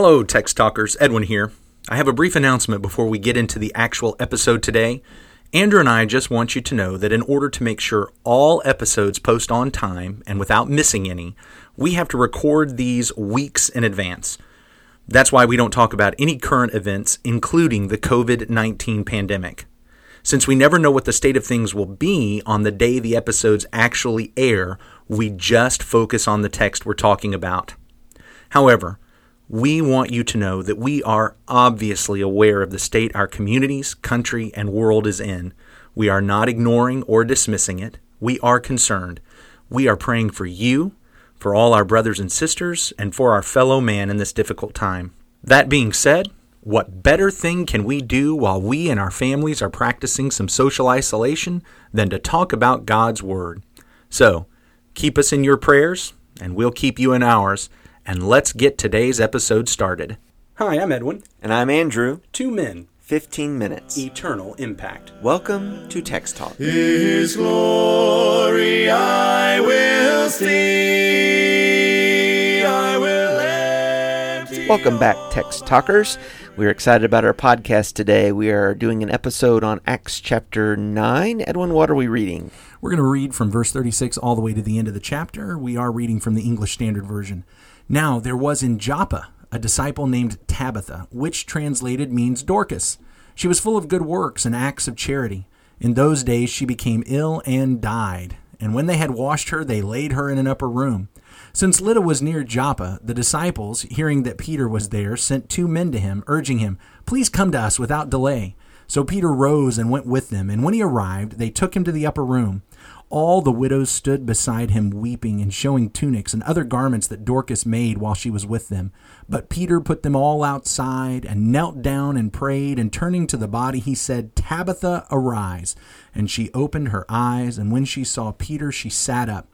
Hello, Text Talkers. Edwin here. I have a brief announcement before we get into the actual episode today. Andrew and I just want you to know that in order to make sure all episodes post on time and without missing any, we have to record these weeks in advance. That's why we don't talk about any current events, including the COVID 19 pandemic. Since we never know what the state of things will be on the day the episodes actually air, we just focus on the text we're talking about. However, we want you to know that we are obviously aware of the state our communities, country, and world is in. We are not ignoring or dismissing it. We are concerned. We are praying for you, for all our brothers and sisters, and for our fellow man in this difficult time. That being said, what better thing can we do while we and our families are practicing some social isolation than to talk about God's Word? So, keep us in your prayers, and we'll keep you in ours and let's get today's episode started. Hi, I'm Edwin. And I'm Andrew. Two men, 15 minutes. eternal impact. Welcome to Text Talk. His glory I will see. I will empty Welcome back, Text Talkers. We're excited about our podcast today. We are doing an episode on Acts chapter 9. Edwin, what are we reading? We're going to read from verse 36 all the way to the end of the chapter. We are reading from the English Standard Version. Now there was in Joppa a disciple named Tabitha, which translated means Dorcas. She was full of good works and acts of charity. In those days she became ill and died. And when they had washed her, they laid her in an upper room. Since Lydda was near Joppa, the disciples, hearing that Peter was there, sent two men to him, urging him, Please come to us without delay. So Peter rose and went with them, and when he arrived, they took him to the upper room. All the widows stood beside him weeping and showing tunics and other garments that Dorcas made while she was with them. But Peter put them all outside and knelt down and prayed, and turning to the body, he said, Tabitha, arise. And she opened her eyes, and when she saw Peter, she sat up.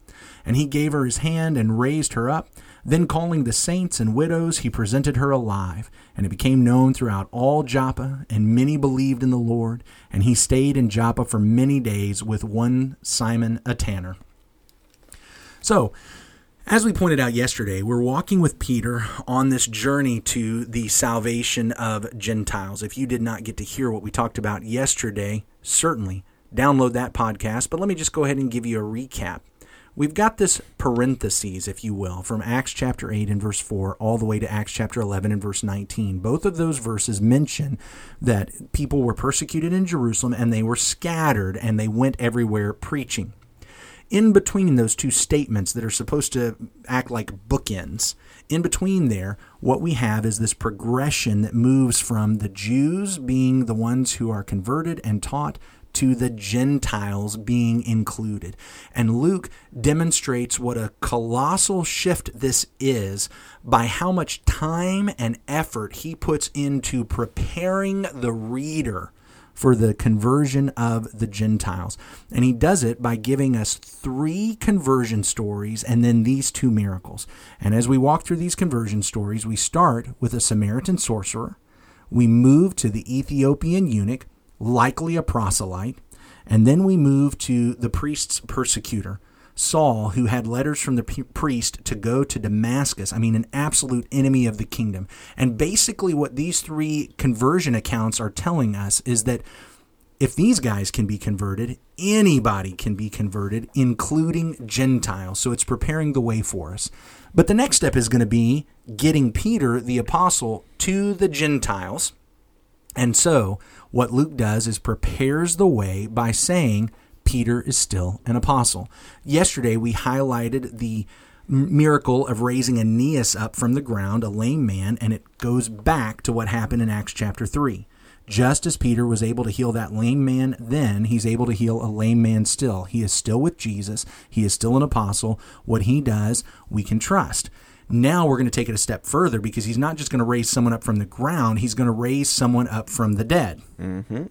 And he gave her his hand and raised her up. Then, calling the saints and widows, he presented her alive. And it became known throughout all Joppa, and many believed in the Lord. And he stayed in Joppa for many days with one Simon, a tanner. So, as we pointed out yesterday, we're walking with Peter on this journey to the salvation of Gentiles. If you did not get to hear what we talked about yesterday, certainly download that podcast. But let me just go ahead and give you a recap. We've got this parentheses, if you will, from Acts chapter 8 and verse 4 all the way to Acts chapter 11 and verse 19. Both of those verses mention that people were persecuted in Jerusalem and they were scattered and they went everywhere preaching. In between those two statements that are supposed to act like bookends, in between there, what we have is this progression that moves from the Jews being the ones who are converted and taught to the Gentiles being included. And Luke demonstrates what a colossal shift this is by how much time and effort he puts into preparing the reader for the conversion of the Gentiles. And he does it by giving us three conversion stories and then these two miracles. And as we walk through these conversion stories, we start with a Samaritan sorcerer, we move to the Ethiopian eunuch, likely a proselyte. And then we move to the priest's persecutor, Saul, who had letters from the priest to go to Damascus. I mean, an absolute enemy of the kingdom. And basically, what these three conversion accounts are telling us is that if these guys can be converted, anybody can be converted, including Gentiles. So it's preparing the way for us. But the next step is going to be getting Peter, the apostle, to the Gentiles. And so what Luke does is prepares the way by saying Peter is still an apostle. Yesterday, we highlighted the miracle of raising Aeneas up from the ground, a lame man, and it goes back to what happened in Acts chapter 3. Just as Peter was able to heal that lame man then, he's able to heal a lame man still. He is still with Jesus. He is still an apostle. What he does, we can trust. Now we're going to take it a step further because he's not just going to raise someone up from the ground, he's going to raise someone up from the dead. Mm-hmm.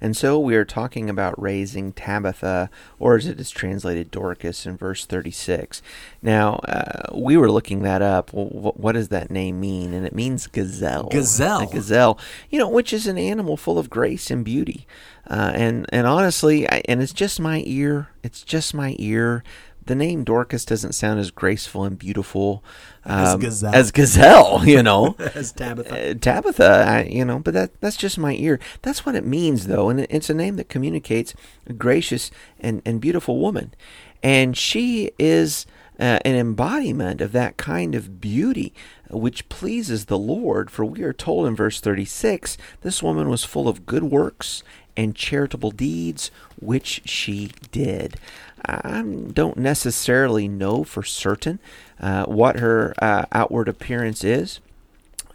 And so we are talking about raising Tabitha, or as it is translated, Dorcas, in verse 36. Now, uh, we were looking that up. Well, what does that name mean? And it means gazelle. Gazelle. A gazelle, you know, which is an animal full of grace and beauty. Uh, and, and honestly, I, and it's just my ear, it's just my ear the name Dorcas doesn't sound as graceful and beautiful As um, gazelle. as gazelle, you know. As Tabitha. Uh, Tabitha, I, you know, but that that's just my ear. That's what it means, though, and it's a name that communicates a gracious and, and beautiful woman, and she is uh, an embodiment of that kind of beauty which pleases the Lord. For we are told in verse thirty-six, this woman was full of good works and charitable deeds which she did. I don't necessarily know for certain uh, what her uh, outward appearance is.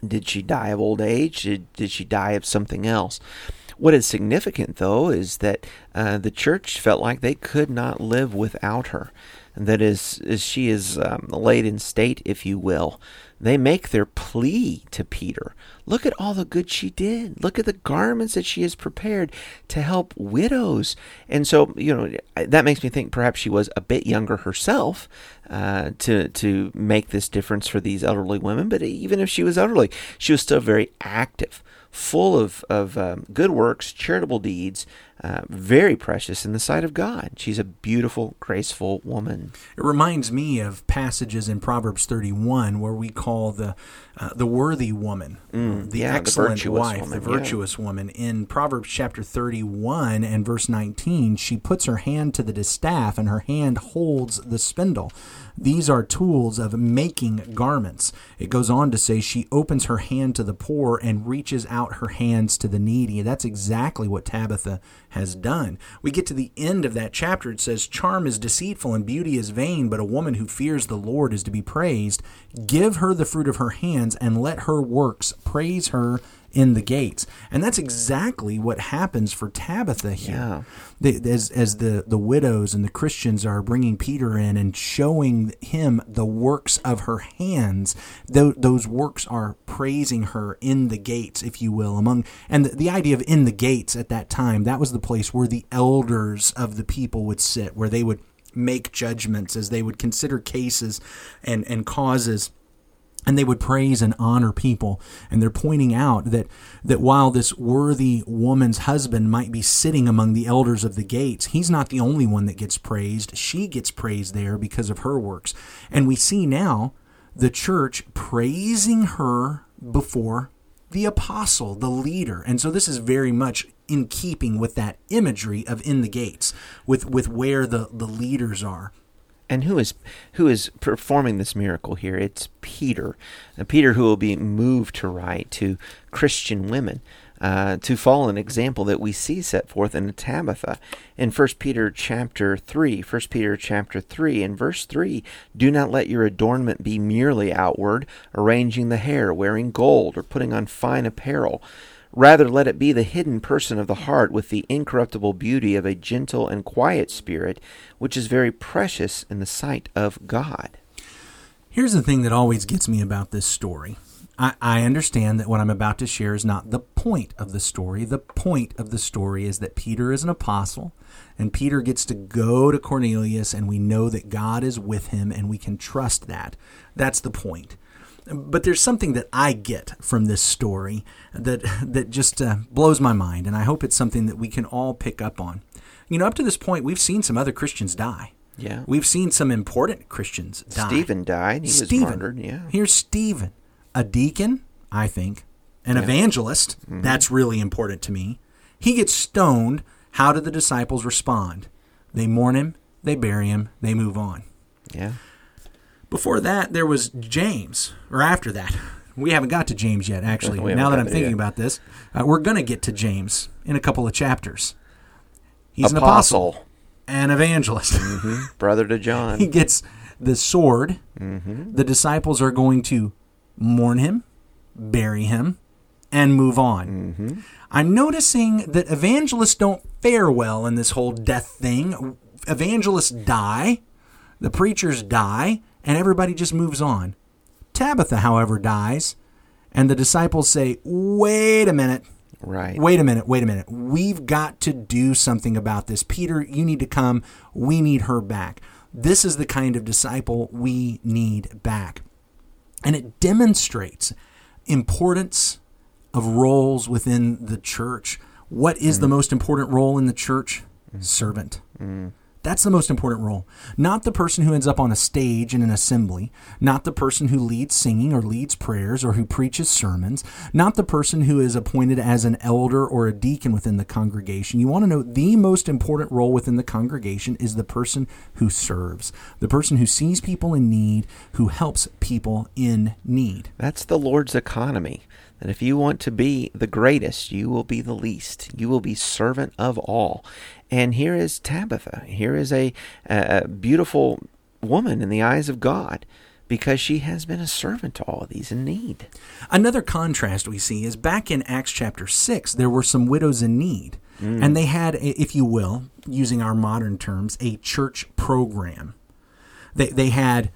Did she die of old age? Did, did she die of something else? What is significant, though, is that uh, the church felt like they could not live without her. And that is, is she is um, laid in state, if you will. They make their plea to Peter. Look at all the good she did. Look at the garments that she has prepared to help widows. And so, you know, that makes me think perhaps she was a bit younger herself uh, to to make this difference for these elderly women. But even if she was elderly, she was still very active, full of of um, good works, charitable deeds, uh, very precious in the sight of God. She's a beautiful, graceful woman. It reminds me of passages in Proverbs 31 where we call the uh, the worthy woman, the Mm, yeah, excellent virtuous wife, woman, the yeah. virtuous woman. In Proverbs chapter 31 and verse 19, she puts her hand to the distaff and her hand holds the spindle. These are tools of making garments. It goes on to say she opens her hand to the poor and reaches out her hands to the needy. That's exactly what Tabitha has done. We get to the end of that chapter. It says, Charm is deceitful and beauty is vain, but a woman who fears the Lord is to be praised. Give her the fruit of her hands and let her works praise her in the gates. And that's exactly what happens for Tabitha here. Yeah. The, as as the, the widows and the Christians are bringing Peter in and showing him the works of her hands, tho- those works are praising her in the gates, if you will. Among and the, the idea of in the gates at that time, that was the place where the elders of the people would sit, where they would make judgments as they would consider cases and, and causes and they would praise and honor people. And they're pointing out that that while this worthy woman's husband might be sitting among the elders of the gates he's not the only one that gets praised. She gets praised there because of her works. And we see now the church praising her before the apostle the leader. And so this is very much in keeping with that imagery of in the gates with with where the the leaders are And who is who is performing this miracle here? It's Peter, and Peter who will be moved to write to Christian women. Uh, to follow an example that we see set forth in Tabitha in 1 Peter chapter 3 1 Peter chapter 3 in verse 3 do not let your adornment be merely outward arranging the hair wearing gold or putting on fine apparel Rather, let it be the hidden person of the heart with the incorruptible beauty of a gentle and quiet spirit, which is very precious in the sight of God. Here's the thing that always gets me about this story. I, I understand that what I'm about to share is not the point of the story. The point of the story is that Peter is an apostle, and Peter gets to go to Cornelius, and we know that God is with him, and we can trust that. That's the point. But there's something that I get from this story that that just uh, blows my mind, and I hope it's something that we can all pick up on. You know, up to this point, we've seen some other Christians die. Yeah. We've seen some important Christians die. Stephen died. He was Stephen. martyred. Yeah. Here's Stephen, a deacon, I think, an evangelist. Mm-hmm. That's really important to me. He gets stoned. How do the disciples respond? They mourn him, they bury him, they move on. Yeah. Before that, there was James, or after that. We haven't got to James yet, actually. Now that I'm thinking yet. about this, uh, we're going to get to James in a couple of chapters. He's an apostle, an evangelist. Brother to John. he gets the sword. Mm-hmm. The disciples are going to mourn him, bury him, and move on. Mm-hmm. I'm noticing that evangelists don't fare well in this whole death thing. Evangelists die, the preachers die, and everybody just moves on. Tabitha, however, dies, and the disciples say, Wait a minute. Right. Wait a minute, wait a minute. We've got to do something about this. Peter, you need to come. We need her back. This is the kind of disciple we need back. And it demonstrates importance of roles within the church. What is mm. the most important role in the church? Servant. Mm. That's the most important role. Not the person who ends up on a stage in an assembly, not the person who leads singing or leads prayers or who preaches sermons, not the person who is appointed as an elder or a deacon within the congregation. You want to know the most important role within the congregation is the person who serves, the person who sees people in need, who helps people in need. That's the Lord's economy. That if you want to be the greatest, you will be the least. You will be servant of all. And here is Tabitha. Here is a, a beautiful woman in the eyes of God because she has been a servant to all of these in need. Another contrast we see is back in Acts chapter 6, there were some widows in need. Mm. And they had, if you will, using our modern terms, a church program. They, they had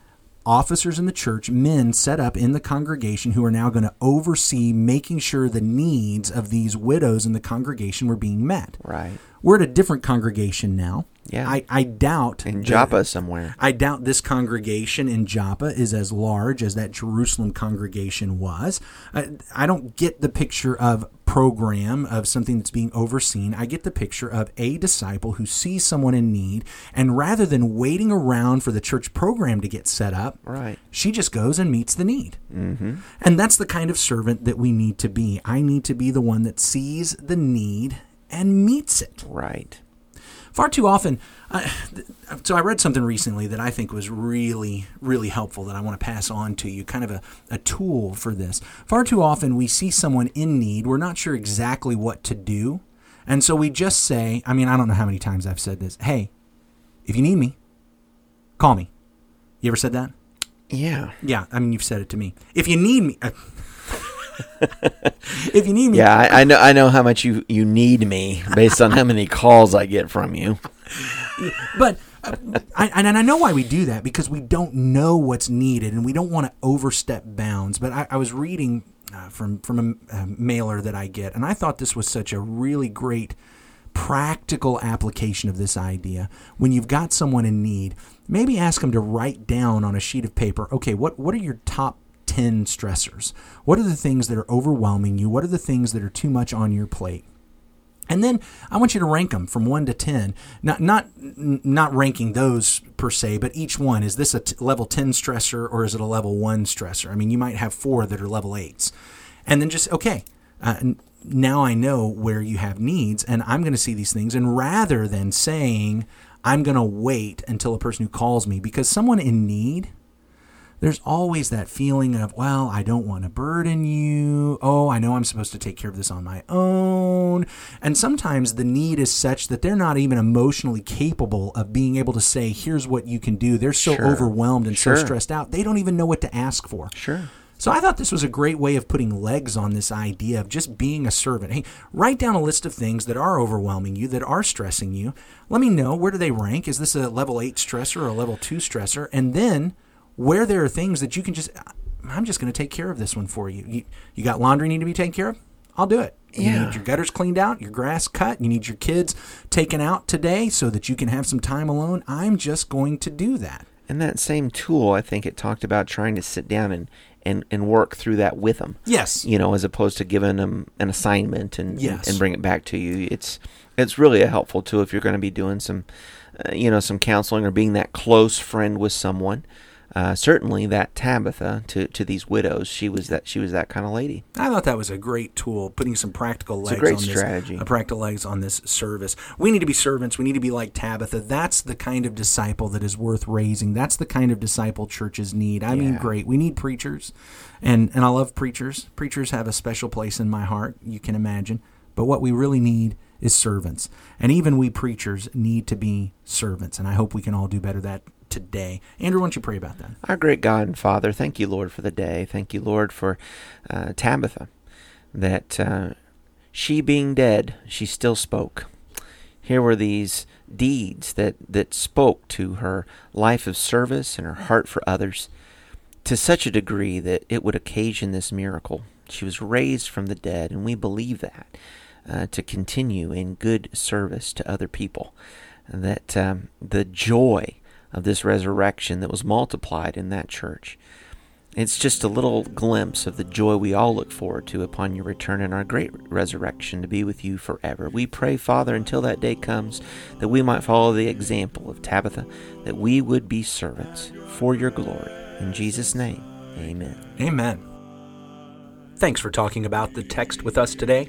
officers in the church, men set up in the congregation who are now going to oversee making sure the needs of these widows in the congregation were being met. Right. We're at a different congregation now. Yeah. I, I doubt in Joppa somewhere. I doubt this congregation in Joppa is as large as that Jerusalem congregation was. I, I don't get the picture of program of something that's being overseen. I get the picture of a disciple who sees someone in need, and rather than waiting around for the church program to get set up, right, she just goes and meets the need. Mm-hmm. And that's the kind of servant that we need to be. I need to be the one that sees the need and meets it. Right far too often. Uh, so I read something recently that I think was really, really helpful that I want to pass on to you, kind of a, a tool for this. Far too often we see someone in need, we're not sure exactly what to do. And so we just say, I mean, I don't know how many times I've said this. Hey, if you need me, call me. You ever said that? Yeah. Yeah. I mean, you've said it to me. If you need me, uh, if you need me, yeah, I, I, know. I know how much you you need me based on how many calls I get from you. But uh, I, and I know why we do that because we don't know what's needed and we don't want to overstep bounds. But I, I was reading uh, from from a, a mailer that I get, and I thought this was such a really great practical application of this idea. When you've got someone in need, maybe ask them to write down on a sheet of paper. Okay, what what are your top 10 stressors? What are the things that are overwhelming you? What are the things that are too much on your plate? And then I want you to rank them from 1 to 10. Not not not ranking those per se, but each one is this a t- level 10 stressor or is it a level 1 stressor? I mean, you might have 4 that are level 8s. And then just okay, uh, now I know where you have needs and I'm going to see these things and rather than saying I'm going to wait until a person who calls me because someone in need there's always that feeling of, well, I don't want to burden you. Oh, I know I'm supposed to take care of this on my own. And sometimes the need is such that they're not even emotionally capable of being able to say, here's what you can do. They're so sure. overwhelmed and sure. so stressed out, they don't even know what to ask for. Sure. So I thought this was a great way of putting legs on this idea of just being a servant. Hey, write down a list of things that are overwhelming you, that are stressing you. Let me know where do they rank? Is this a level 8 stressor or a level 2 stressor? And then where there are things that you can just, I'm just going to take care of this one for you. You, you got laundry need to be taken care of? I'll do it. You yeah. need your gutters cleaned out, your grass cut, you need your kids taken out today so that you can have some time alone. I'm just going to do that. And that same tool, I think it talked about trying to sit down and, and, and work through that with them. Yes. You know, as opposed to giving them an assignment and, yes. and, bring it back to you. It's it's really a helpful tool if you're going to be doing some, uh, you know, some counseling or being that close friend with someone uh, certainly that Tabitha to, to these widows, she was that she was that kind of lady. I thought that was a great tool, putting some practical legs it's a great on strategy. this, uh, practical legs on this service. We need to be servants. We need to be like Tabitha. That's the kind of disciple that is worth raising. That's the kind of disciple churches need. I yeah. mean, great. We need preachers, and and I love preachers. Preachers have a special place in my heart. You can imagine. But what we really need is servants. And even we preachers need to be servants. And I hope we can all do better that today. Andrew, why don't you pray about that? Our great God and Father, thank you, Lord, for the day. Thank you, Lord, for uh, Tabitha, that uh, she being dead, she still spoke. Here were these deeds that, that spoke to her life of service and her heart for others to such a degree that it would occasion this miracle. She was raised from the dead, and we believe that uh, to continue in good service to other people. That um, the joy of this resurrection that was multiplied in that church It's just a little glimpse of the joy we all look forward to upon your return and our great resurrection to be with you forever. We pray, Father, until that day comes, that we might follow the example of Tabitha, that we would be servants for your glory. In Jesus' name, amen. Amen. Thanks for talking about the text with us today.